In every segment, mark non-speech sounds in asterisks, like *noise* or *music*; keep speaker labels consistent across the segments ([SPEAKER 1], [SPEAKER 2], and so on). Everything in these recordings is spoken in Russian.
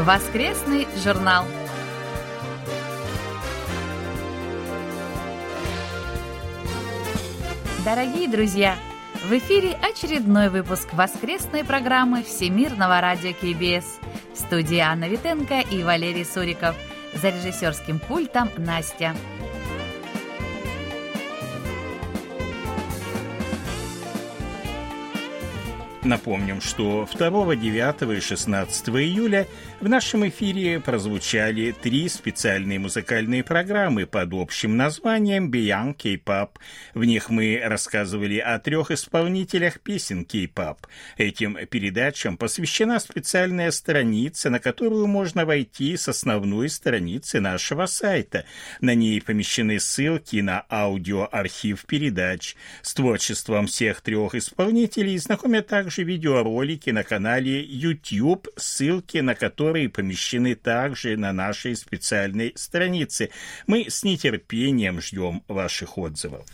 [SPEAKER 1] Воскресный журнал. Дорогие друзья, в эфире очередной выпуск воскресной программы Всемирного радио КБС. В студии Анна Витенко и Валерий Суриков. За режиссерским пультом Настя.
[SPEAKER 2] Напомним, что 2, 9 и 16 июля в нашем эфире прозвучали три специальные музыкальные программы под общим названием Beyond K-Pop. В них мы рассказывали о трех исполнителях песен K-Pop. Этим передачам посвящена специальная страница, на которую можно войти с основной страницы нашего сайта. На ней помещены ссылки на аудиоархив передач. С творчеством всех трех исполнителей знакомят также видеоролики на канале YouTube, ссылки на которые помещены также на нашей специальной странице. Мы с нетерпением ждем ваших отзывов.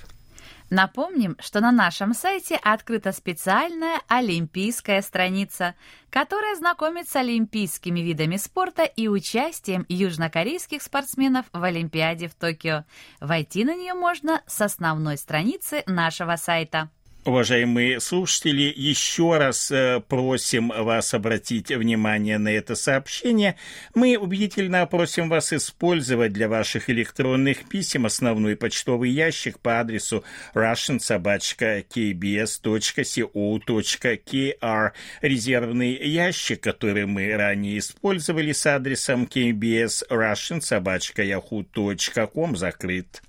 [SPEAKER 1] Напомним, что на нашем сайте открыта специальная олимпийская страница, которая знакомит с олимпийскими видами спорта и участием южнокорейских спортсменов в Олимпиаде в Токио. Войти на нее можно с основной страницы нашего сайта.
[SPEAKER 2] Уважаемые слушатели, еще раз э, просим вас обратить внимание на это сообщение. Мы убедительно просим вас использовать для ваших электронных писем основной почтовый ящик по адресу russiansobachka.kbs.co.kr. Резервный ящик, который мы ранее использовали с адресом kbs russiansobachka.yahoo.com, закрыт.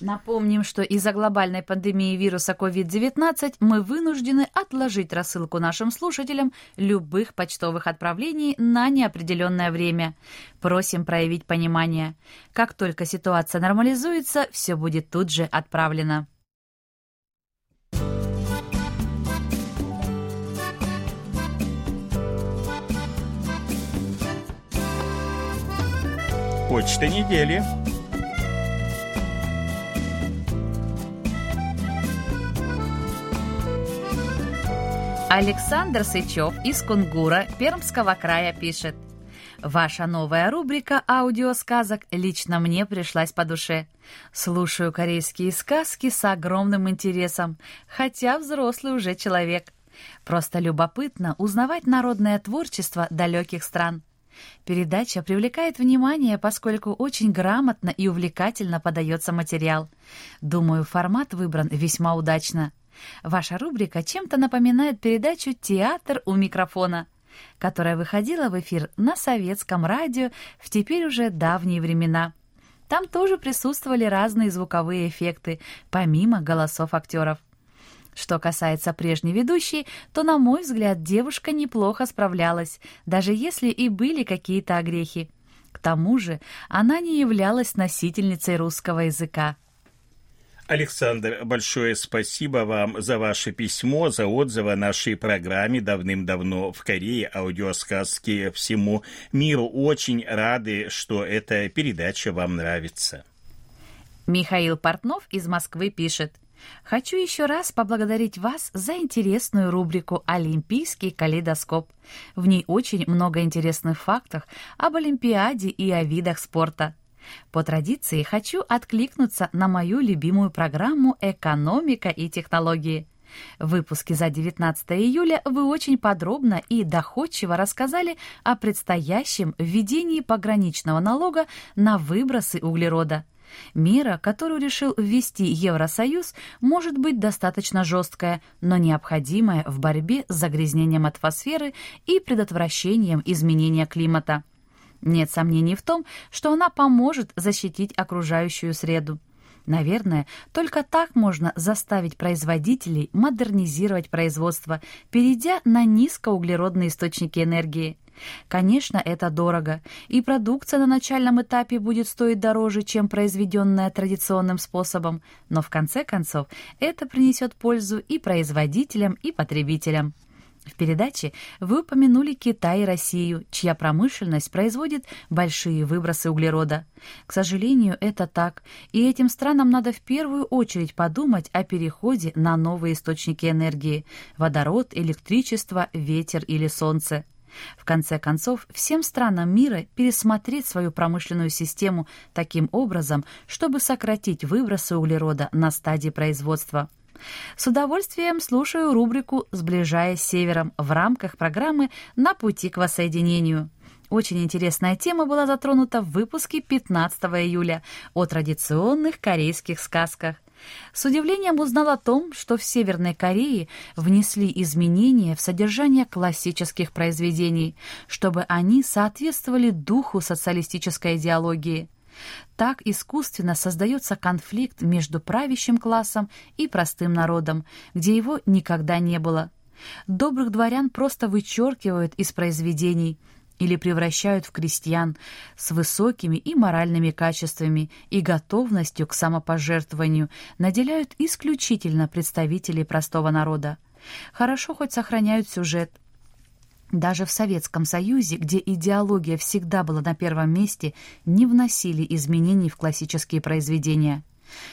[SPEAKER 1] Напомним, что из-за глобальной пандемии вируса COVID-19 мы вынуждены отложить рассылку нашим слушателям любых почтовых отправлений на неопределенное время. Просим проявить понимание. Как только ситуация нормализуется, все будет тут же отправлено.
[SPEAKER 2] Почта недели.
[SPEAKER 1] Александр Сычев из Кунгура Пермского края пишет. Ваша новая рубрика аудиосказок лично мне пришлась по душе. Слушаю корейские сказки с огромным интересом, хотя взрослый уже человек. Просто любопытно узнавать народное творчество далеких стран. Передача привлекает внимание, поскольку очень грамотно и увлекательно подается материал. Думаю, формат выбран весьма удачно. Ваша рубрика чем-то напоминает передачу «Театр у микрофона», которая выходила в эфир на советском радио в теперь уже давние времена. Там тоже присутствовали разные звуковые эффекты, помимо голосов актеров. Что касается прежней ведущей, то, на мой взгляд, девушка неплохо справлялась, даже если и были какие-то огрехи. К тому же она не являлась носительницей русского языка.
[SPEAKER 2] Александр, большое спасибо вам за ваше письмо, за отзывы о нашей программе давным-давно в Корее, аудиосказки всему миру. Очень рады, что эта передача вам нравится.
[SPEAKER 1] Михаил Портнов из Москвы пишет. Хочу еще раз поблагодарить вас за интересную рубрику «Олимпийский калейдоскоп». В ней очень много интересных фактов об Олимпиаде и о видах спорта. По традиции хочу откликнуться на мою любимую программу «Экономика и технологии». В выпуске за 19 июля вы очень подробно и доходчиво рассказали о предстоящем введении пограничного налога на выбросы углерода. Мера, которую решил ввести Евросоюз, может быть достаточно жесткая, но необходимая в борьбе с загрязнением атмосферы и предотвращением изменения климата. Нет сомнений в том, что она поможет защитить окружающую среду. Наверное, только так можно заставить производителей модернизировать производство, перейдя на низкоуглеродные источники энергии. Конечно, это дорого, и продукция на начальном этапе будет стоить дороже, чем произведенная традиционным способом, но в конце концов это принесет пользу и производителям, и потребителям. В передаче вы упомянули Китай и Россию, чья промышленность производит большие выбросы углерода. К сожалению, это так, и этим странам надо в первую очередь подумать о переходе на новые источники энергии – водород, электричество, ветер или солнце. В конце концов, всем странам мира пересмотреть свою промышленную систему таким образом, чтобы сократить выбросы углерода на стадии производства. С удовольствием слушаю рубрику «Сближаясь с севером» в рамках программы «На пути к воссоединению». Очень интересная тема была затронута в выпуске 15 июля о традиционных корейских сказках. С удивлением узнал о том, что в Северной Корее внесли изменения в содержание классических произведений, чтобы они соответствовали духу социалистической идеологии. Так искусственно создается конфликт между правящим классом и простым народом, где его никогда не было. Добрых дворян просто вычеркивают из произведений – или превращают в крестьян с высокими и моральными качествами и готовностью к самопожертвованию, наделяют исключительно представителей простого народа. Хорошо хоть сохраняют сюжет. Даже в Советском Союзе, где идеология всегда была на первом месте, не вносили изменений в классические произведения –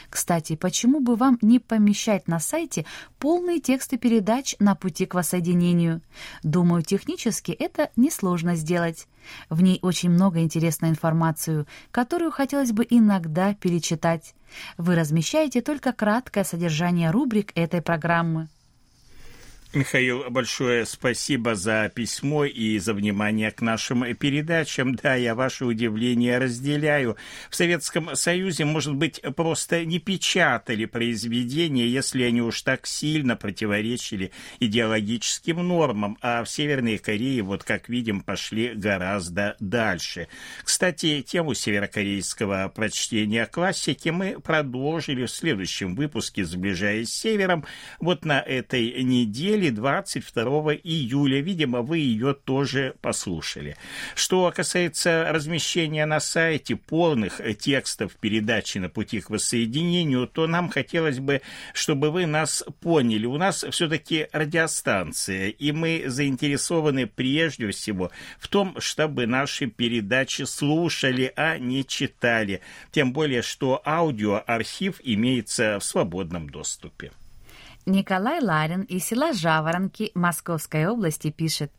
[SPEAKER 1] кстати, почему бы вам не помещать на сайте полные тексты передач на пути к воссоединению? Думаю, технически это несложно сделать. В ней очень много интересной информации, которую хотелось бы иногда перечитать. Вы размещаете только краткое содержание рубрик этой программы.
[SPEAKER 2] Михаил, большое спасибо за письмо и за внимание к нашим передачам. Да, я ваше удивление разделяю. В Советском Союзе, может быть, просто не печатали произведения, если они уж так сильно противоречили идеологическим нормам, а в Северной Корее, вот как видим, пошли гораздо дальше. Кстати, тему северокорейского прочтения классики мы продолжили в следующем выпуске «Сближаясь с Севером». Вот на этой неделе недели 22 июля. Видимо, вы ее тоже послушали. Что касается размещения на сайте полных текстов передачи на пути к воссоединению, то нам хотелось бы, чтобы вы нас поняли. У нас все-таки радиостанция, и мы заинтересованы прежде всего в том, чтобы наши передачи слушали, а не читали. Тем более, что аудиоархив имеется в свободном доступе.
[SPEAKER 1] Николай Ларин из села Жаворонки Московской области пишет.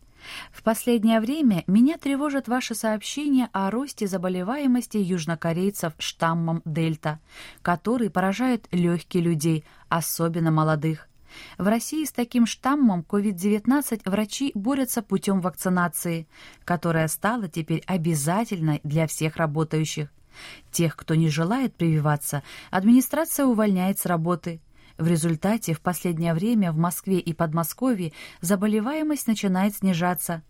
[SPEAKER 1] В последнее время меня тревожат ваши сообщения о росте заболеваемости южнокорейцев штаммом Дельта, который поражает легкие людей, особенно молодых. В России с таким штаммом COVID-19 врачи борются путем вакцинации, которая стала теперь обязательной для всех работающих. Тех, кто не желает прививаться, администрация увольняет с работы – в результате в последнее время в Москве и Подмосковье заболеваемость начинает снижаться.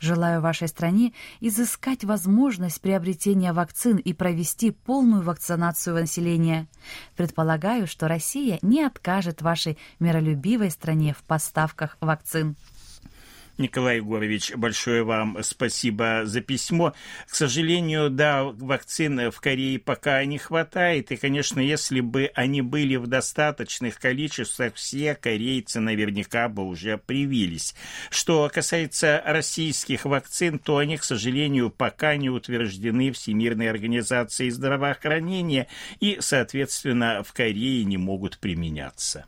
[SPEAKER 1] Желаю вашей стране изыскать возможность приобретения вакцин и провести полную вакцинацию населения. Предполагаю, что Россия не откажет вашей миролюбивой стране в поставках вакцин.
[SPEAKER 2] Николай Егорович, большое вам спасибо за письмо. К сожалению, да, вакцин в Корее пока не хватает, и, конечно, если бы они были в достаточных количествах, все корейцы наверняка бы уже привились. Что касается российских вакцин, то они, к сожалению, пока не утверждены Всемирной организацией здравоохранения и, соответственно, в Корее не могут применяться.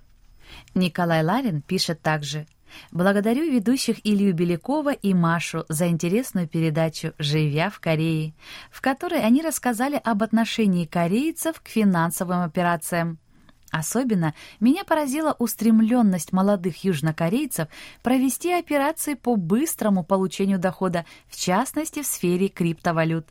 [SPEAKER 1] Николай Ларин пишет также – Благодарю ведущих Илью Белякова и Машу за интересную передачу «Живя в Корее», в которой они рассказали об отношении корейцев к финансовым операциям. Особенно меня поразила устремленность молодых южнокорейцев провести операции по быстрому получению дохода, в частности в сфере криптовалют.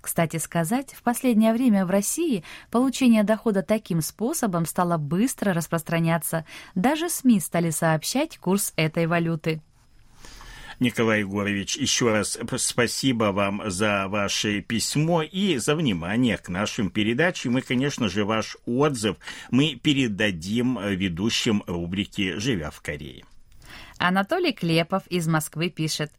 [SPEAKER 1] Кстати сказать, в последнее время в России получение дохода таким способом стало быстро распространяться. Даже СМИ стали сообщать курс этой валюты.
[SPEAKER 2] Николай Егорович, еще раз спасибо вам за ваше письмо и за внимание к нашим передачам. И, конечно же, ваш отзыв мы передадим ведущим рубрики «Живя в Корее».
[SPEAKER 1] Анатолий Клепов из Москвы пишет.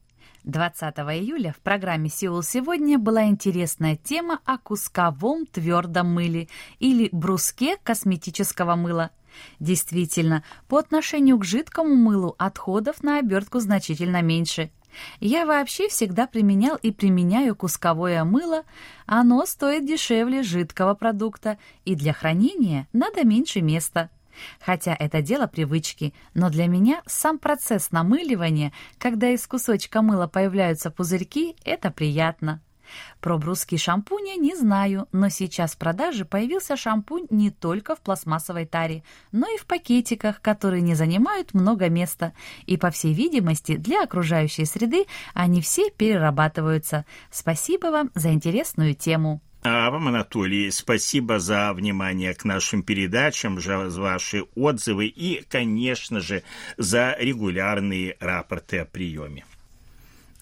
[SPEAKER 1] 20 июля в программе «Сеул сегодня» была интересная тема о кусковом твердом мыле или бруске косметического мыла. Действительно, по отношению к жидкому мылу отходов на обертку значительно меньше. Я вообще всегда применял и применяю кусковое мыло, оно стоит дешевле жидкого продукта, и для хранения надо меньше места – Хотя это дело привычки, но для меня сам процесс намыливания, когда из кусочка мыла появляются пузырьки, это приятно. Про брусские шампуни не знаю, но сейчас в продаже появился шампунь не только в пластмассовой таре, но и в пакетиках, которые не занимают много места. И, по всей видимости, для окружающей среды они все перерабатываются. Спасибо вам за интересную тему.
[SPEAKER 2] А вам, Анатолий, спасибо за внимание к нашим передачам, за ваши отзывы и, конечно же, за регулярные рапорты о приеме.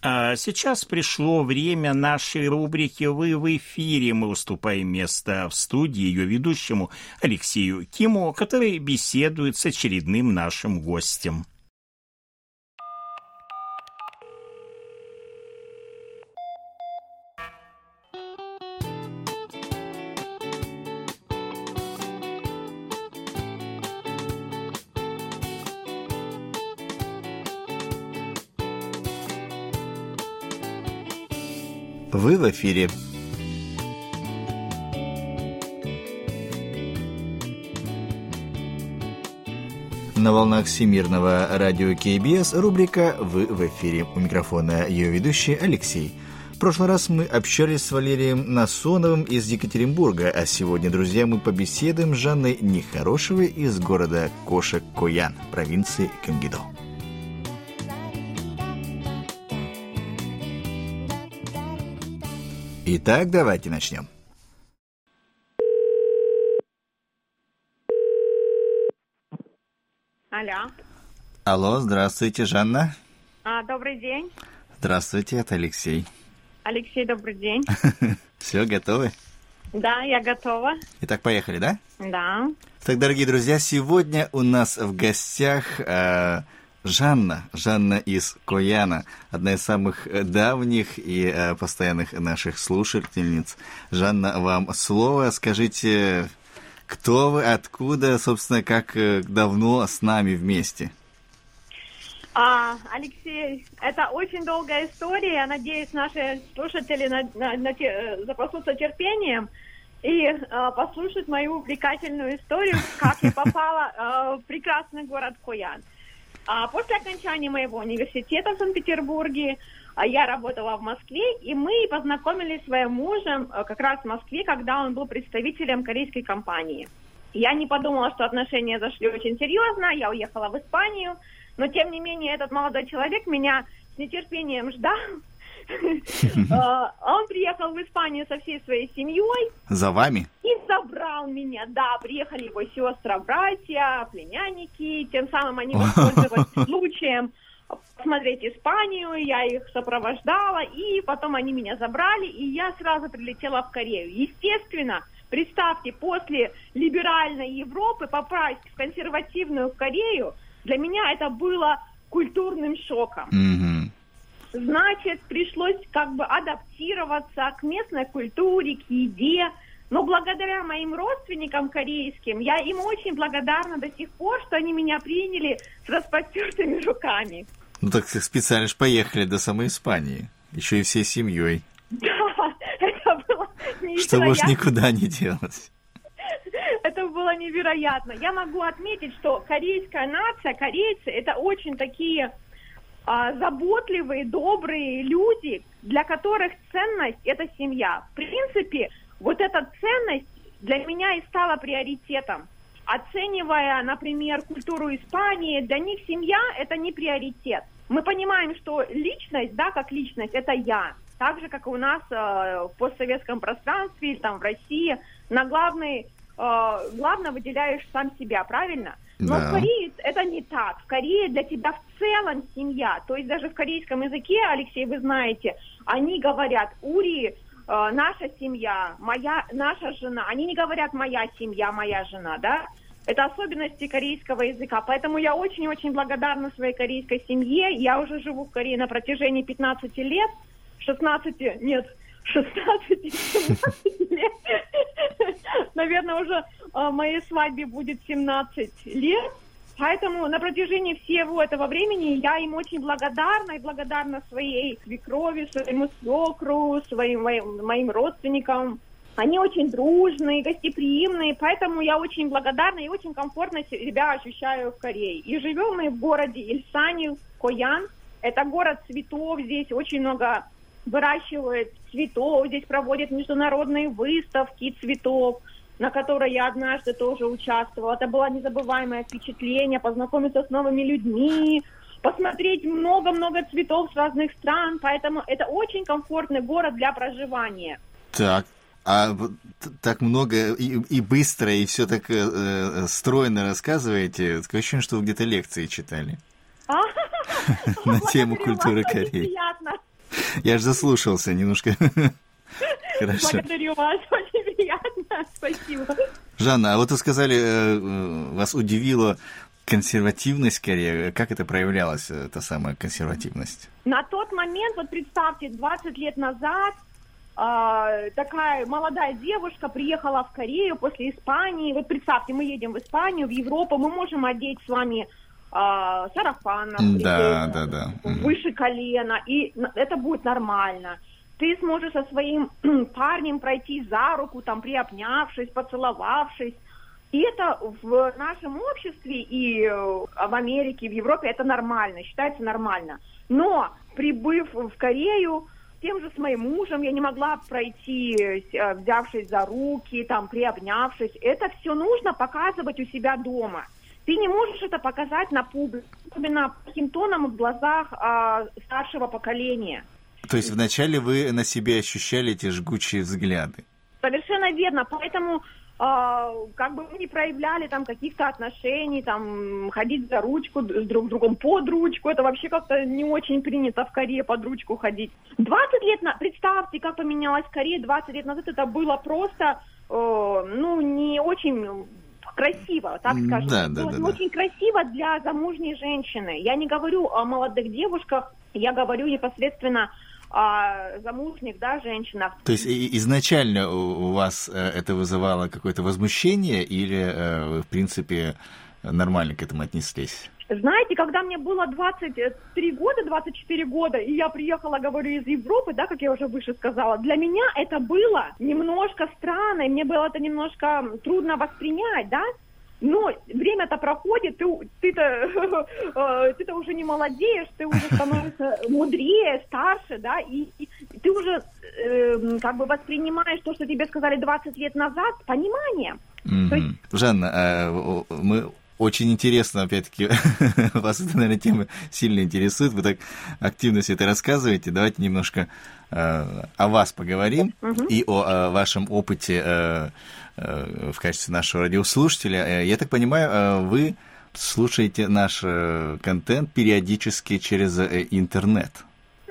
[SPEAKER 2] А сейчас пришло время нашей рубрики «Вы в эфире». Мы уступаем место в студии ее ведущему Алексею Киму, который беседует с очередным нашим гостем.
[SPEAKER 3] В эфире. На волнах Всемирного радио КБС рубрика «Вы в эфире». У микрофона ее ведущий Алексей. В прошлый раз мы общались с Валерием Насоновым из Екатеринбурга, а сегодня, друзья, мы побеседуем с Жанной Нехорошевой из города Кошек-Коян, провинции Кенгидо. Итак, давайте начнем.
[SPEAKER 4] Алло.
[SPEAKER 3] Алло, здравствуйте, Жанна.
[SPEAKER 4] А, добрый день.
[SPEAKER 3] Здравствуйте, это Алексей.
[SPEAKER 4] Алексей, добрый день. *laughs*
[SPEAKER 3] Все, готовы?
[SPEAKER 4] Да, я готова.
[SPEAKER 3] Итак, поехали, да?
[SPEAKER 4] Да.
[SPEAKER 3] Так, дорогие друзья, сегодня у нас в гостях э, Жанна, Жанна из Кояна, одна из самых э, давних и э, постоянных наших слушательниц. Жанна, вам слово. Скажите, кто вы, откуда, собственно, как э, давно с нами вместе?
[SPEAKER 4] А, Алексей, это очень долгая история. Я надеюсь, наши слушатели на, на, на, э, запасутся терпением и э, послушают мою увлекательную историю, как я попала э, в прекрасный город Коян. А после окончания моего университета в Санкт-Петербурге а, я работала в Москве, и мы познакомились с своим мужем э, как раз в Москве, когда он был представителем корейской компании. Я не подумала, что отношения зашли очень серьезно, я уехала в Испанию, но тем не менее этот молодой человек меня с нетерпением ждал, А, *laughs* он приехал в Испанию со всей своей семьей.
[SPEAKER 3] За вами?
[SPEAKER 4] И забрал меня, да, приехали его сестры, братья, племянники, тем самым они *laughs* воспользовались случаем посмотреть Испанию, я их сопровождала, и потом они меня забрали, и я сразу прилетела в Корею. Естественно, представьте, после либеральной Европы попасть в консервативную Корею, для меня это было культурным шоком.
[SPEAKER 3] Mm-hmm.
[SPEAKER 4] Значит, пришлось как бы адаптироваться к местной культуре, к еде. Но благодаря моим родственникам корейским, я им очень благодарна до сих пор, что они меня приняли с распростертыми руками.
[SPEAKER 3] Ну так специально же поехали до самой Испании, еще и всей семьей.
[SPEAKER 4] Да, *laughs* это было невероятно.
[SPEAKER 3] Чтобы уж никуда не делать.
[SPEAKER 4] Это было невероятно. Я могу отметить, что корейская нация, корейцы, это очень такие заботливые, добрые люди, для которых ценность – это семья. В принципе, вот эта ценность для меня и стала приоритетом. Оценивая, например, культуру Испании, для них семья – это не приоритет. Мы понимаем, что личность, да, как личность – это я. Так же, как и у нас э, в постсоветском пространстве там в России, на главный, э, главное выделяешь сам себя, правильно – но да. в Корее это не так. В Корее для тебя в целом семья. То есть даже в корейском языке, Алексей, вы знаете, они говорят «Ури», э, наша семья, моя, наша жена. Они не говорят «моя семья», «моя жена», да? Это особенности корейского языка. Поэтому я очень-очень благодарна своей корейской семье. Я уже живу в Корее на протяжении 15 лет. 16, нет, 16-17 *laughs* лет. Наверное, уже моей свадьбе будет 17 лет. Поэтому на протяжении всего этого времени я им очень благодарна и благодарна своей свекрови, своему свекру, своим моим, моим родственникам. Они очень дружные, гостеприимные, поэтому я очень благодарна и очень комфортно себя ощущаю в Корее. И живем мы в городе Ильсане, Коян. Это город цветов, здесь очень много выращивают цветов, здесь проводят международные выставки цветов, на которой я однажды тоже участвовала. Это было незабываемое впечатление, познакомиться с новыми людьми, посмотреть много-много цветов с разных стран, поэтому это очень комфортный город для проживания.
[SPEAKER 3] Так, а так много и, и быстро, и все так э, э стройно рассказываете. Такое ощущение, что вы где-то лекции читали. *laughs* На тему культуры Кореи. Я же заслушался немножко. *laughs*
[SPEAKER 4] Хорошо. Благодарю вас, *laughs* приятно, *laughs* спасибо.
[SPEAKER 3] Жанна, а вот вы сказали, э, э, вас удивила консервативность скорее. Как это проявлялась, эта самая консервативность?
[SPEAKER 4] На тот момент, вот представьте, 20 лет назад э, такая молодая девушка приехала в Корею после Испании. Вот представьте, мы едем в Испанию, в Европу, мы можем одеть с вами э, сарафан,
[SPEAKER 3] да, да, да.
[SPEAKER 4] выше колена, и это будет нормально. Ты сможешь со своим *clears throat* парнем пройти за руку, там, приобнявшись, поцеловавшись. И это в нашем обществе и э, в Америке, в Европе это нормально, считается нормально. Но прибыв в Корею, тем же с моим мужем я не могла пройти, э, взявшись за руки, там, приобнявшись. Это все нужно показывать у себя дома. Ты не можешь это показать на публике, особенно таким тоном в глазах а, старшего поколения.
[SPEAKER 3] То есть вначале вы на себе ощущали эти жгучие взгляды?
[SPEAKER 4] Совершенно верно. Поэтому а, как бы мы не проявляли там каких-то отношений, там ходить за ручку с друг другом под ручку, это вообще как-то не очень принято в Корее под ручку ходить. 20 лет, на... представьте, как поменялась Корея 20 лет назад, это было просто, э, ну, не очень красиво, так скажем. Да, да, да, да. Очень красиво для замужней женщины. Я не говорю о молодых девушках, я говорю непосредственно а, замужних, да, женщинах.
[SPEAKER 3] То есть изначально у вас э, это вызывало какое-то возмущение или э, вы, в принципе, нормально к этому отнеслись?
[SPEAKER 4] Знаете, когда мне было 23 года, 24 года, и я приехала, говорю, из Европы, да, как я уже выше сказала, для меня это было немножко странно, и мне было это немножко трудно воспринять, да, но время-то проходит, ты, ты-то, *laughs* э, ты-то уже не молодеешь, ты уже становишься мудрее, старше, да, и, и ты уже э, как бы воспринимаешь то, что тебе сказали 20 лет назад, с пониманием.
[SPEAKER 3] Mm-hmm. есть... Жанна, а, мы очень интересно, опять-таки, *laughs* вас эта, наверное, тема сильно интересует, вы так активно все это рассказываете. Давайте немножко э, о вас поговорим uh-huh. и о, о вашем опыте э, Э, в качестве нашего радиослушателя. Э, я так понимаю, э, вы слушаете наш контент периодически через интернет.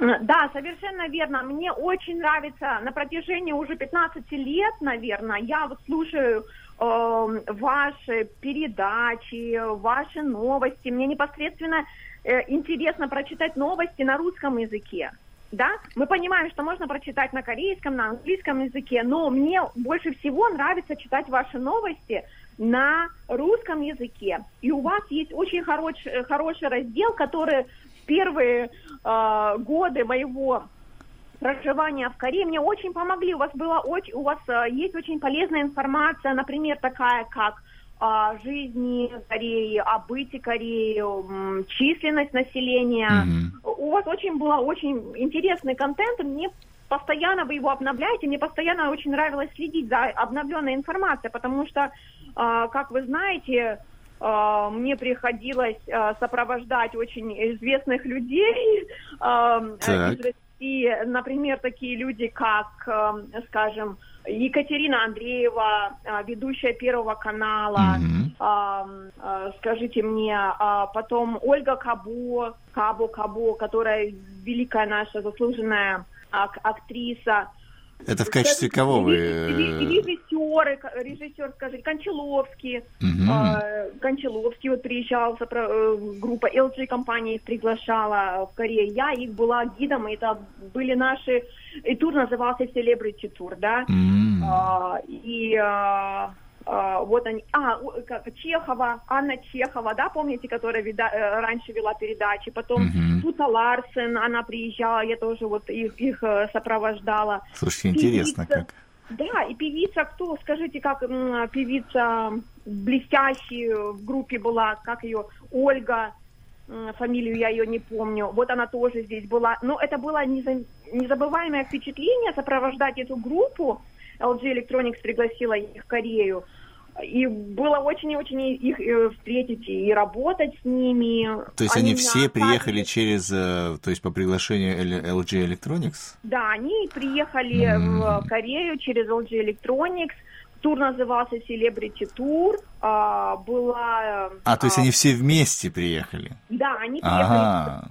[SPEAKER 4] Да, совершенно верно. Мне очень нравится на протяжении уже 15 лет, наверное, я вот слушаю э, ваши передачи, ваши новости. Мне непосредственно э, интересно прочитать новости на русском языке да, мы понимаем, что можно прочитать на корейском, на английском языке, но мне больше всего нравится читать ваши новости на русском языке. И у вас есть очень хорош, хороший раздел, который в первые э, годы моего проживания в Корее мне очень помогли. У вас было очень, у вас э, есть очень полезная информация, например, такая как о жизни Кореи, о быте Кореи, численность населения. Mm-hmm. У вас очень было очень интересный контент, мне постоянно вы его обновляете, мне постоянно очень нравилось следить за обновленной информацией, потому что, а, как вы знаете, а, мне приходилось а, сопровождать очень известных людей так. из России, например, такие люди, как, скажем, Екатерина Андреева, а, ведущая Первого канала, mm-hmm. скажите мне, а, потом Ольга Кабо, Кабо Кабо, которая великая наша заслуженная актриса,
[SPEAKER 3] это в качестве кого вы?
[SPEAKER 4] Режиссеры, режиссер, скажите, Кончаловский. Угу. Кончаловский вот приезжал, э, группа LG компании их приглашала в Корею. Я их была гидом, это были наши... И тур назывался Celebrity Tour, да? Mm. И а, вот они, а, Чехова, Анна Чехова, да, помните, которая вида, э, раньше вела передачи, потом uh-huh. Тута Ларсен, она приезжала, я тоже вот их, их э, сопровождала.
[SPEAKER 3] Слушайте, интересно
[SPEAKER 4] певица,
[SPEAKER 3] как.
[SPEAKER 4] Да, и певица, кто, скажите, как м, певица блестящая в группе была, как ее, Ольга, м, фамилию я ее не помню, вот она тоже здесь была. Но это было неза- незабываемое впечатление сопровождать эту группу. LG Electronics пригласила их в Корею. И было очень и очень их э, встретить и работать с ними.
[SPEAKER 3] То есть они,
[SPEAKER 4] меня
[SPEAKER 3] все приехали через, э, то есть по приглашению LG Electronics?
[SPEAKER 4] Да, они приехали
[SPEAKER 3] М.
[SPEAKER 4] в Корею через LG Electronics. Тур назывался Celebrity Tour. А, была...
[SPEAKER 3] А, то есть
[SPEAKER 4] а,
[SPEAKER 3] они все вместе приехали?
[SPEAKER 4] Да, они приехали.
[SPEAKER 3] Ага.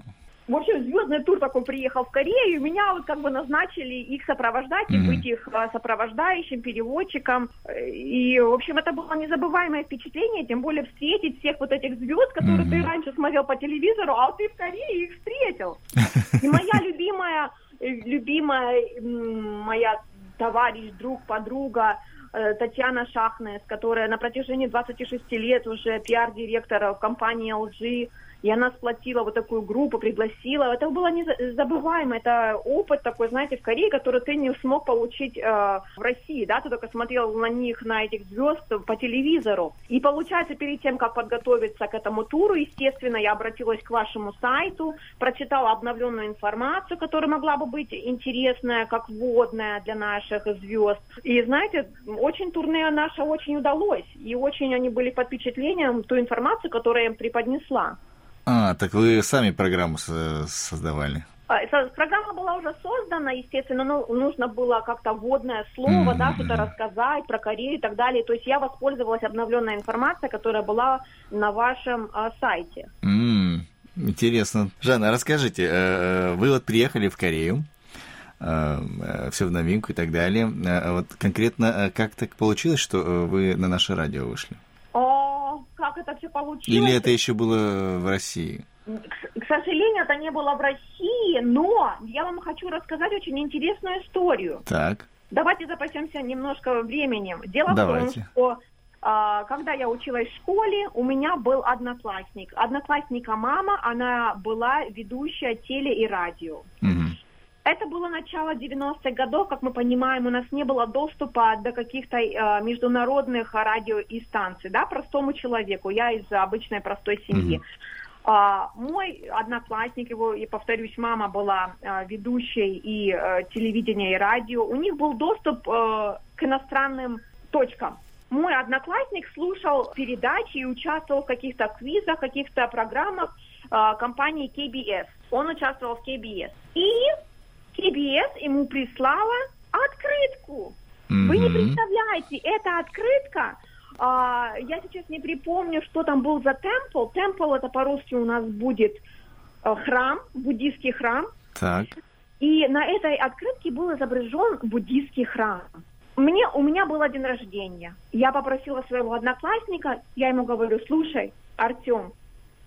[SPEAKER 4] В общем, звездный тур такой приехал в Корею, и меня вот как бы назначили их сопровождать и
[SPEAKER 3] Мгм.
[SPEAKER 4] быть их а, сопровождающим, переводчиком. И, в общем, это было незабываемое впечатление, тем более встретить всех вот этих звезд, которые
[SPEAKER 3] Мгм.
[SPEAKER 4] ты раньше смотрел по телевизору, а ты в Корее их встретил. *laughs* И моя любимая, любимая моя товарищ, друг, подруга э, Татьяна Шахнес, которая на протяжении 26 лет уже пиар-директор в компании LG, и она сплотила вот такую группу, пригласила. Это было незабываемо. Это опыт такой, знаете, в Корее, который ты не смог получить э, в России, да, ты только смотрел на них, на этих звезд по телевизору. И получается, перед тем, как подготовиться к этому туру, естественно, я обратилась к вашему сайту, прочитала обновленную информацию, которая могла бы быть интересная, как вводная для наших звезд. И, знаете, очень турне наше очень удалось. И очень они были под впечатлением той информации, которую я им преподнесла.
[SPEAKER 3] А, так вы сами программу со- создавали?
[SPEAKER 4] А, Программа была уже создана, естественно, но нужно было как-то вводное слово, да,
[SPEAKER 3] Мгм.
[SPEAKER 4] что-то рассказать про Корею и так далее. То есть я воспользовалась обновленной информацией, которая была на вашем а, сайте.
[SPEAKER 3] М, Интересно. Жанна, расскажите, э, э, вы вот приехали в Корею, все в новинку и так далее. Э, Вот конкретно э, как так получилось, что э, вы на наше радио вышли?
[SPEAKER 4] О, как это все получилось?
[SPEAKER 3] Или это еще было в России?
[SPEAKER 4] К, к сожалению, это не было в России, но я вам хочу рассказать очень интересную историю.
[SPEAKER 3] Так.
[SPEAKER 4] Давайте запасемся немножко временем. Дело
[SPEAKER 3] Давайте.
[SPEAKER 4] в том, что а, когда я училась в школе, у меня был одноклассник. Одноклассника мама, она была ведущая теле и радио.
[SPEAKER 3] Мгм.
[SPEAKER 4] Это было начало 90-х годов, как мы понимаем, у нас не было доступа до каких-то э, международных радио и станций, да, простому человеку. Я из обычной простой семьи. А, мой одноклассник, его, и повторюсь, мама была э, ведущей и э, телевидения, и радио. У них был доступ э, к иностранным точкам. Мой одноклассник слушал передачи и участвовал в каких-то квизах, каких-то программах э, компании KBS. Он участвовал в KBS. И KBS ему прислала открытку. Вы не представляете, эта открытка, а, я сейчас не припомню, что там был за темпл. Темпл это по-русски у нас будет э, храм, буддийский храм.
[SPEAKER 3] Так.
[SPEAKER 4] И на этой открытке был изображен буддийский храм. Мне, у меня был день рождения. Я попросила своего одноклассника, я ему говорю, слушай, Артем,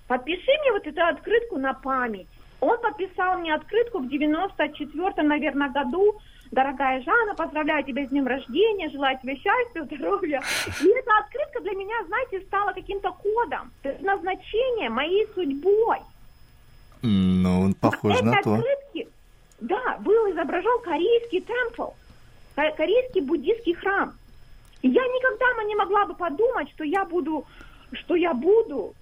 [SPEAKER 4] подпиши мне вот эту открытку на память. Он подписал мне открытку в 94-м, наверное, году. Дорогая Жанна, поздравляю тебя с днем рождения, желаю тебе счастья, *laughs* здоровья. И эта открытка для меня, знаете, стала каким-то кодом, назначением, моей судьбой.
[SPEAKER 3] Ну, он похож на то.
[SPEAKER 4] открытке, да, был изображен корейский темпл, ко- корейский буддийский храм. И я никогда не могла бы подумать, что я буду, что я буду,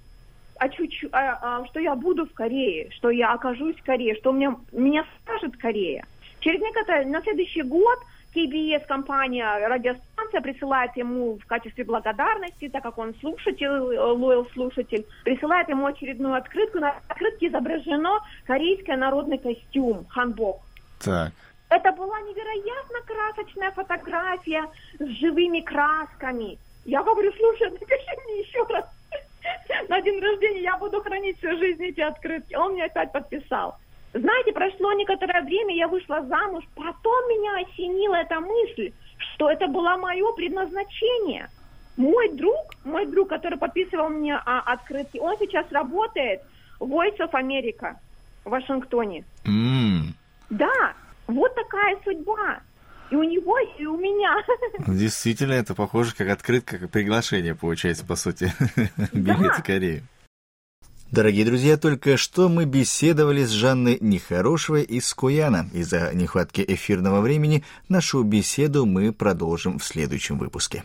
[SPEAKER 4] чуть-чуть, а, а, что я буду в Корее, что я окажусь в Корее, что меня, меня скажет Корея. Через некоторое, на следующий год KBS компания, радиостанция присылает ему в качестве благодарности, так как он слушатель, э, лоял слушатель, присылает ему очередную открытку. На открытке изображено корейский народный костюм, ханбок.
[SPEAKER 3] Так.
[SPEAKER 4] Это была невероятно красочная фотография с живыми красками. Я говорю, слушай, напиши мне еще раз. На день рождения я буду хранить всю жизнь эти открытки. Он мне опять подписал. Знаете, прошло некоторое время, я вышла замуж, потом меня осенила эта мысль, что это было мое предназначение. Мой друг, мой друг, который подписывал мне а, открытки, он сейчас работает в Voice of America в Вашингтоне.
[SPEAKER 3] М,
[SPEAKER 4] Да, вот такая судьба. И у него, и у меня.
[SPEAKER 3] Действительно, это похоже как открытка, как приглашение, получается, по сути. Билет *laughs* в Корею. Дорогие друзья, только что мы беседовали с Жанной Нехорошевой из Куяна. Из-за нехватки эфирного времени нашу беседу мы продолжим в следующем выпуске.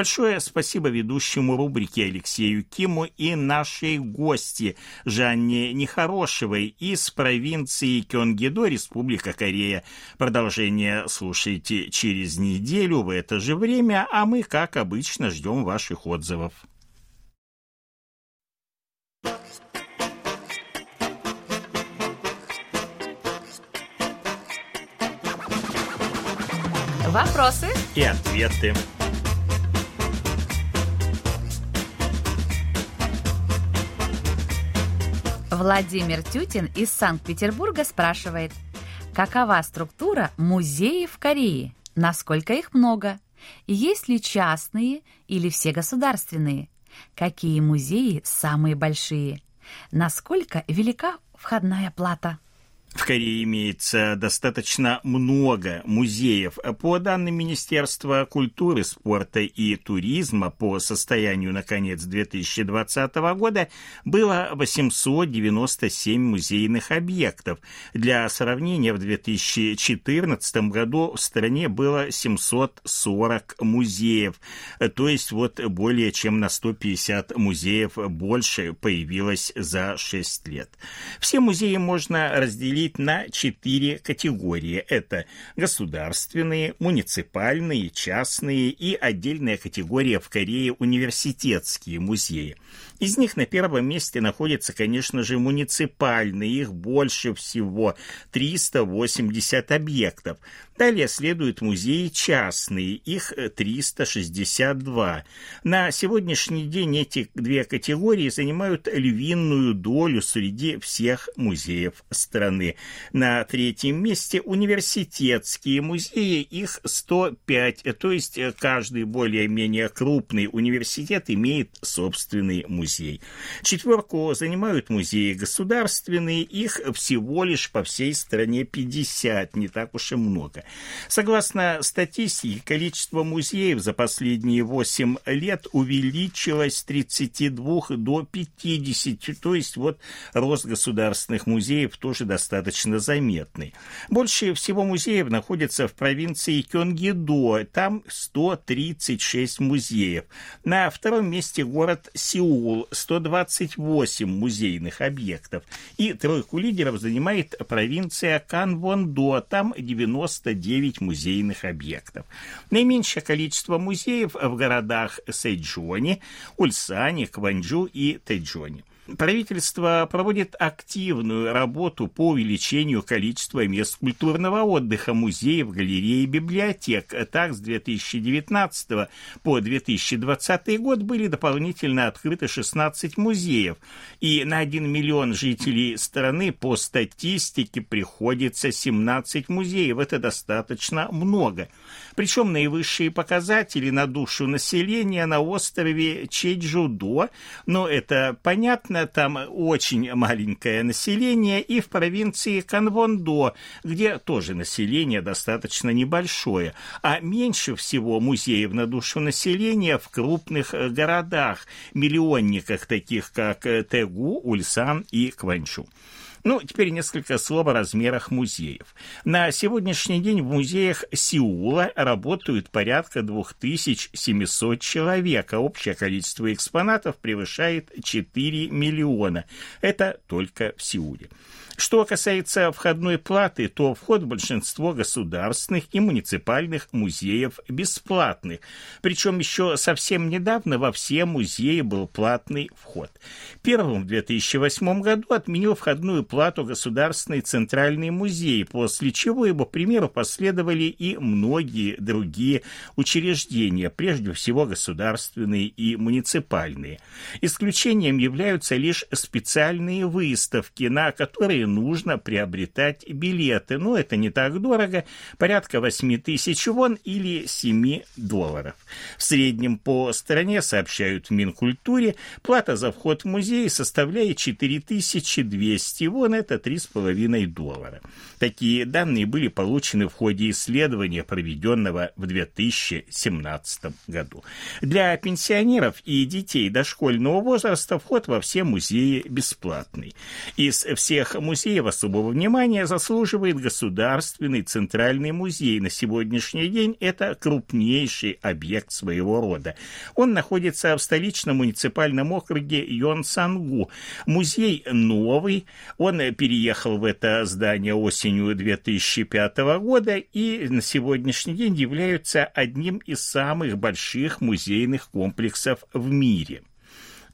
[SPEAKER 2] Большое спасибо ведущему рубрики Алексею Киму и нашей гости Жанне Нехорошевой из провинции Кёнгидо, Республика Корея. Продолжение слушайте через неделю в это же время, а мы, как обычно, ждем ваших отзывов.
[SPEAKER 1] Вопросы
[SPEAKER 2] и ответы.
[SPEAKER 1] Владимир Тютин из Санкт-Петербурга спрашивает, какова структура музеев в Корее? Насколько их много? Есть ли частные или все государственные? Какие музеи самые большие? Насколько велика входная плата?
[SPEAKER 2] В Корее имеется достаточно много музеев. По данным Министерства культуры, спорта и туризма, по состоянию на конец 2020 года было 897 музейных объектов. Для сравнения, в 2014 году в стране было 740 музеев. То есть вот более чем на 150 музеев больше появилось за 6 лет. Все музеи можно разделить разделить на четыре категории. Это государственные, муниципальные, частные и отдельная категория в Корее университетские музеи. Из них на первом месте находятся, конечно же, муниципальные, их больше всего 380 объектов. Далее следуют музеи частные, их 362. На сегодняшний день эти две категории занимают львиную долю среди всех музеев страны. На третьем месте университетские музеи, их 105, то есть каждый более-менее крупный университет имеет собственный музей музей. Четверку занимают музеи государственные, их всего лишь по всей стране 50, не так уж и много. Согласно статистике, количество музеев за последние 8 лет увеличилось с 32 до 50, то есть вот рост государственных музеев тоже достаточно заметный. Больше всего музеев находится в провинции Кёнгидо, там 136 музеев. На втором месте город Сеул, 128 музейных объектов, и тройку лидеров занимает провинция Канвондо, там 99 музейных объектов. Наименьшее количество музеев в городах Сэйджоне, Ульсане, Кванджу и Тэджоне. Правительство проводит активную работу по увеличению количества мест культурного отдыха, музеев, галерей и библиотек. Так, с 2019 по 2020 год были дополнительно открыты 16 музеев. И на 1 миллион жителей страны по статистике приходится 17 музеев. Это достаточно много. Причем наивысшие показатели на душу населения на острове Чеджудо, но это понятно, там очень маленькое население, и в провинции Канвондо, где тоже население достаточно небольшое, а меньше всего музеев на душу населения в крупных э, городах, миллионниках, таких как э, Тегу, Ульсан и Кванчу. Ну, теперь несколько слов о размерах музеев. На сегодняшний день в музеях Сеула работают порядка 2700 человек, а общее количество экспонатов превышает 4 миллиона. Это только в Сеуле. Что касается входной платы, то вход в большинство государственных и муниципальных музеев бесплатный. Причем еще совсем недавно во все музеи был платный вход. Первым в 2008 году отменил входную плату Государственный Центральный музей, после чего его примеру последовали и многие другие учреждения, прежде всего государственные и муниципальные. Исключением являются лишь специальные выставки, на которые нужно приобретать билеты. Но это не так дорого, порядка 8 тысяч вон или 7 долларов. В среднем по стране, сообщают в Минкультуре, плата за вход в музей составляет 4200 вон, это 3,5 доллара. Такие данные были получены в ходе исследования, проведенного в 2017 году. Для пенсионеров и детей дошкольного возраста вход во все музеи бесплатный. Из всех музеев особого внимания заслуживает Государственный Центральный музей. На сегодняшний день это крупнейший объект своего рода. Он находится в столичном муниципальном округе Йонсангу. Музей новый, он переехал в это здание осенью 2005 года и на сегодняшний день является одним из самых больших музейных комплексов в мире.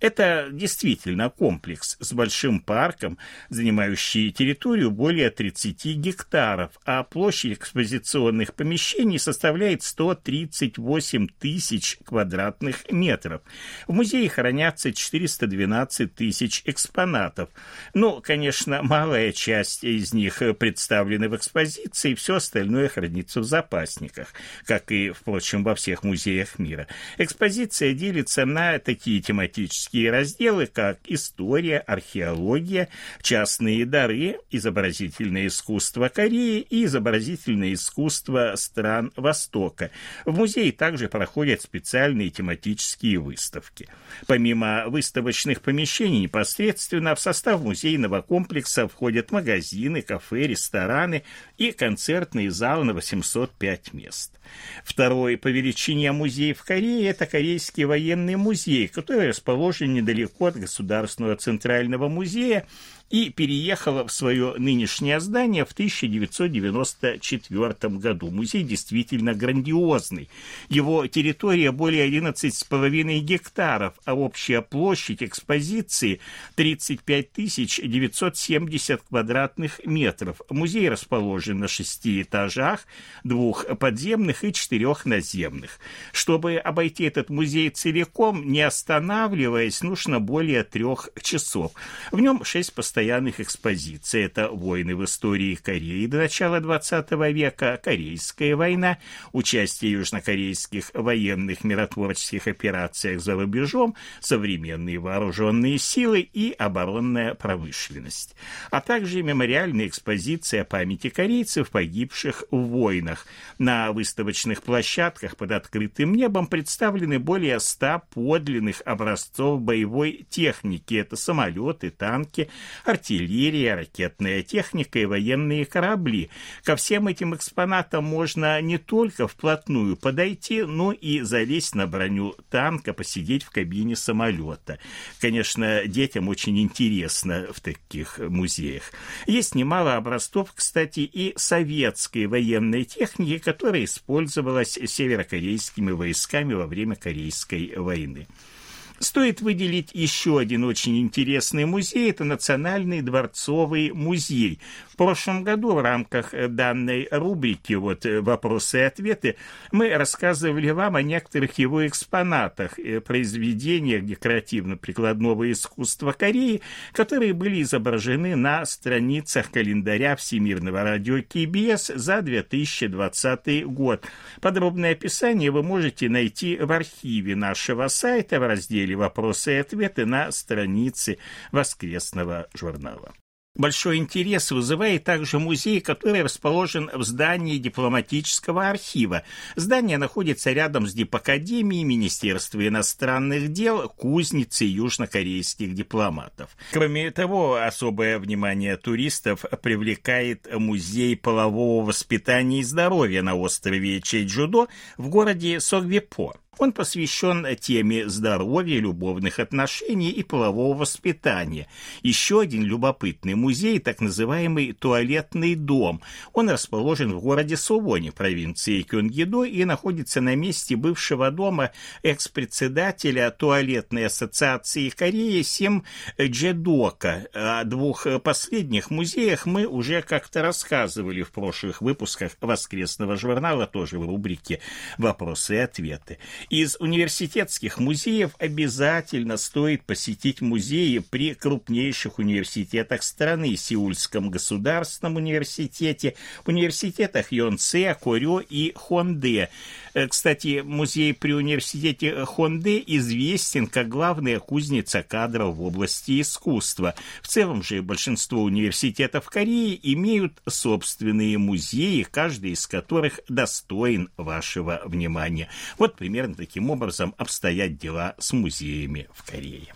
[SPEAKER 2] Это действительно комплекс с большим парком, занимающий территорию более 30 гектаров, а площадь экспозиционных помещений составляет 138 тысяч квадратных метров. В музее хранятся 412 тысяч экспонатов. Ну, конечно, малая часть из них представлены в экспозиции, все остальное хранится в запасниках, как и, впрочем, во всех музеях мира. Экспозиция делится на такие тематические тематические разделы, как история, археология, частные дары, изобразительное искусство Кореи и изобразительное искусство стран Востока. В музее также проходят специальные тематические выставки. Помимо выставочных помещений, непосредственно в состав музейного комплекса входят магазины, кафе, рестораны и концертный зал на 805 мест. Второй по величине музей в Корее – это Корейский военный музей, который расположен недалеко от Государственного центрального музея и переехала в свое нынешнее здание в 1994 году. Музей действительно грандиозный. Его территория более 11,5 гектаров, а общая площадь экспозиции 35 970 квадратных метров. Музей расположен на шести этажах, двух подземных и четырех наземных. Чтобы обойти этот музей целиком, не останавливаясь, нужно более трех часов. В нем шесть постоянных постоянных экспозиций. Это войны в истории Кореи до начала XX века, Корейская война, участие южнокорейских военных миротворческих операциях за рубежом, современные вооруженные силы и оборонная промышленность. А также мемориальная экспозиция памяти корейцев, погибших в войнах. На выставочных площадках под открытым небом представлены более ста подлинных образцов боевой техники. Это самолеты, танки, артиллерия, ракетная техника и военные корабли. Ко всем этим экспонатам можно не только вплотную подойти, но и залезть на броню танка, посидеть в кабине самолета. Конечно, детям очень интересно в таких музеях. Есть немало образцов, кстати, и советской военной техники, которая использовалась северокорейскими войсками во время Корейской войны. Стоит выделить еще один очень интересный музей, это Национальный дворцовый музей. В прошлом году в рамках данной рубрики вот «Вопросы и ответы» мы рассказывали вам о некоторых его экспонатах, э, произведениях декоративно-прикладного искусства Кореи, которые были изображены на страницах календаря Всемирного радио КБС за 2020 год. Подробное описание вы можете найти в архиве нашего сайта в разделе разделе «Вопросы и ответы» на странице воскресного журнала. Большой интерес вызывает также музей, который расположен в здании дипломатического архива. Здание находится рядом с Дипакадемией Министерства иностранных дел, кузницы южнокорейских дипломатов. Кроме того, особое внимание туристов привлекает музей полового воспитания и здоровья на острове Чейджудо в городе Согвипо. Он посвящен теме здоровья, любовных отношений и полового воспитания. Еще один любопытный музей, так называемый туалетный дом. Он расположен в городе Сувоне, провинции Кюнгидо, и находится на месте бывшего дома экс-председателя туалетной ассоциации Кореи Сим Джедока. О двух последних музеях мы уже как-то рассказывали в прошлых выпусках воскресного журнала, тоже в рубрике «Вопросы и ответы». Из университетских музеев обязательно стоит посетить музеи при крупнейших университетах страны, Сеульском государственном университете, университетах Йонсе, Корё и Хонде. Э, кстати, музей при университете Хонде известен как главная кузница кадров в области искусства. В целом же большинство университетов Кореи имеют собственные музеи, каждый из которых достоин вашего внимания. Вот примерно таким образом обстоят дела с музеями в Корее.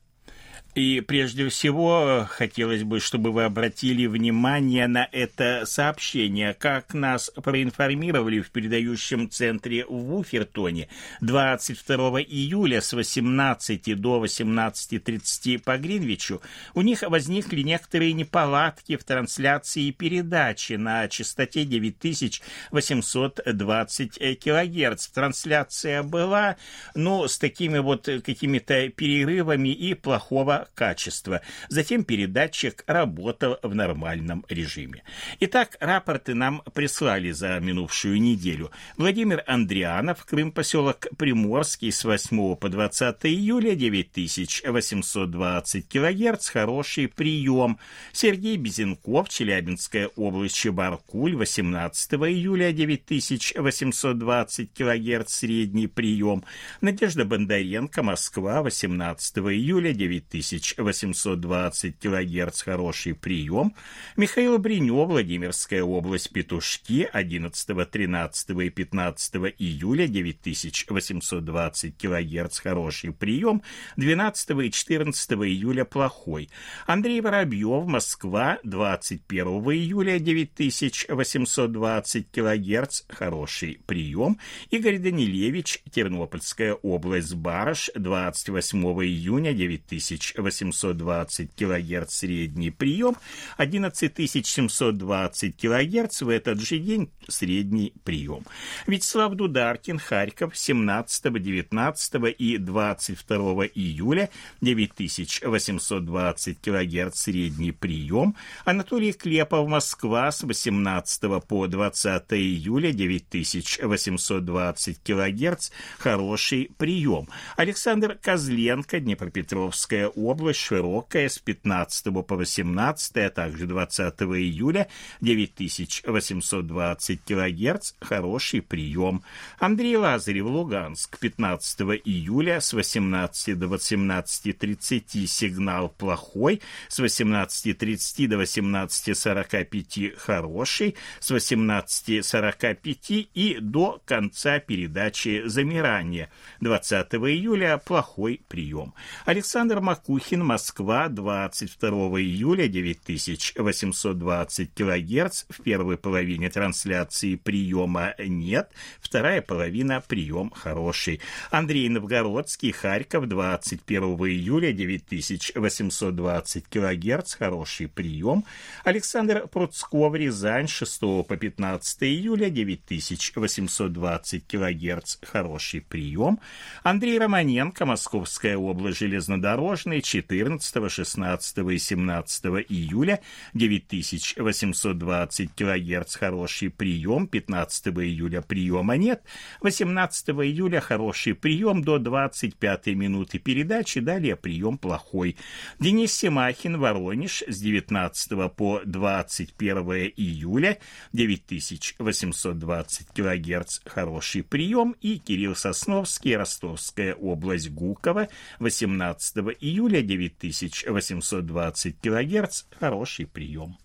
[SPEAKER 2] И прежде всего хотелось бы, чтобы вы обратили внимание на это сообщение, как нас проинформировали в передающем центре в Уфертоне 22 июля с 18 до 18.30 по Гринвичу. У них возникли некоторые неполадки в трансляции и передаче на частоте 9820 килогерц. Трансляция была, но с такими вот какими-то перерывами и плохого качества. Затем передатчик работал в нормальном режиме. Итак, рапорты нам прислали за минувшую неделю. Владимир Андрианов, Крым, поселок Приморский, с 8 по 20 июля 9820 килогерц, хороший прием. Сергей Безенков, Челябинская область, Чебаркуль, 18 июля 9820 килогерц, средний прием. Надежда Бондаренко, Москва, 18 июля 9000 1820 кГц хороший прием. Михаил Бринев, Владимирская область, Петушки, 11, 13 и 15 июля 9820 кГц хороший прием. 12 и 14 июля плохой. Андрей Воробьев, Москва, 21 июля 9820 кГц хороший прием. Игорь Данилевич, Тернопольская область, Барыш, 28 июня 9820 820 кГц средний прием, 11720 кГц в этот же день средний прием. Вячеслав Дударкин, Харьков, 17, 19 и 22 июля 9820 кГц средний прием. Анатолий Клепов, Москва, с 18 по 20 июля 9820 кГц хороший прием. Александр Козленко, Днепропетровская область, область широкая с 15 по 18, а также 20 июля 9820 кГц, хороший прием. Андрей Лазарев, Луганск, 15 июля с 18 до 18.30 сигнал плохой, с 18.30 до 18.45 хороший, с 18.45 и до конца передачи замирания. 20 июля плохой прием. Александр Макухин Мухин, Москва, 22 июля, 9820 килогерц. В первой половине трансляции приема нет, вторая половина прием хороший. Андрей Новгородский, Харьков, 21 июля, 9820 килогерц, хороший прием. Александр Пруцков, Рязань, 6 по 15 июля, 9820 килогерц, хороший прием. Андрей Романенко, Московская область, железнодорожный, 14, 16 и 17 июля 9820 кГц хороший прием, 15 июля приема нет, 18 июля хороший прием до 25 минуты передачи, далее прием плохой. Денис Семахин, Воронеж, с 19 по 21 июля 9820 кГц хороший прием. И Кирилл Сосновский, Ростовская область Гуково, 18 июля 9820 кГц. Хороший прием.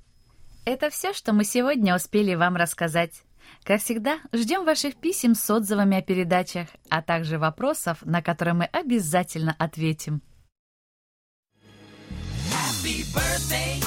[SPEAKER 1] Это все, что мы сегодня успели вам рассказать. Как всегда, ждем ваших писем с отзывами о передачах, а также вопросов, на которые мы обязательно ответим. Happy birthday.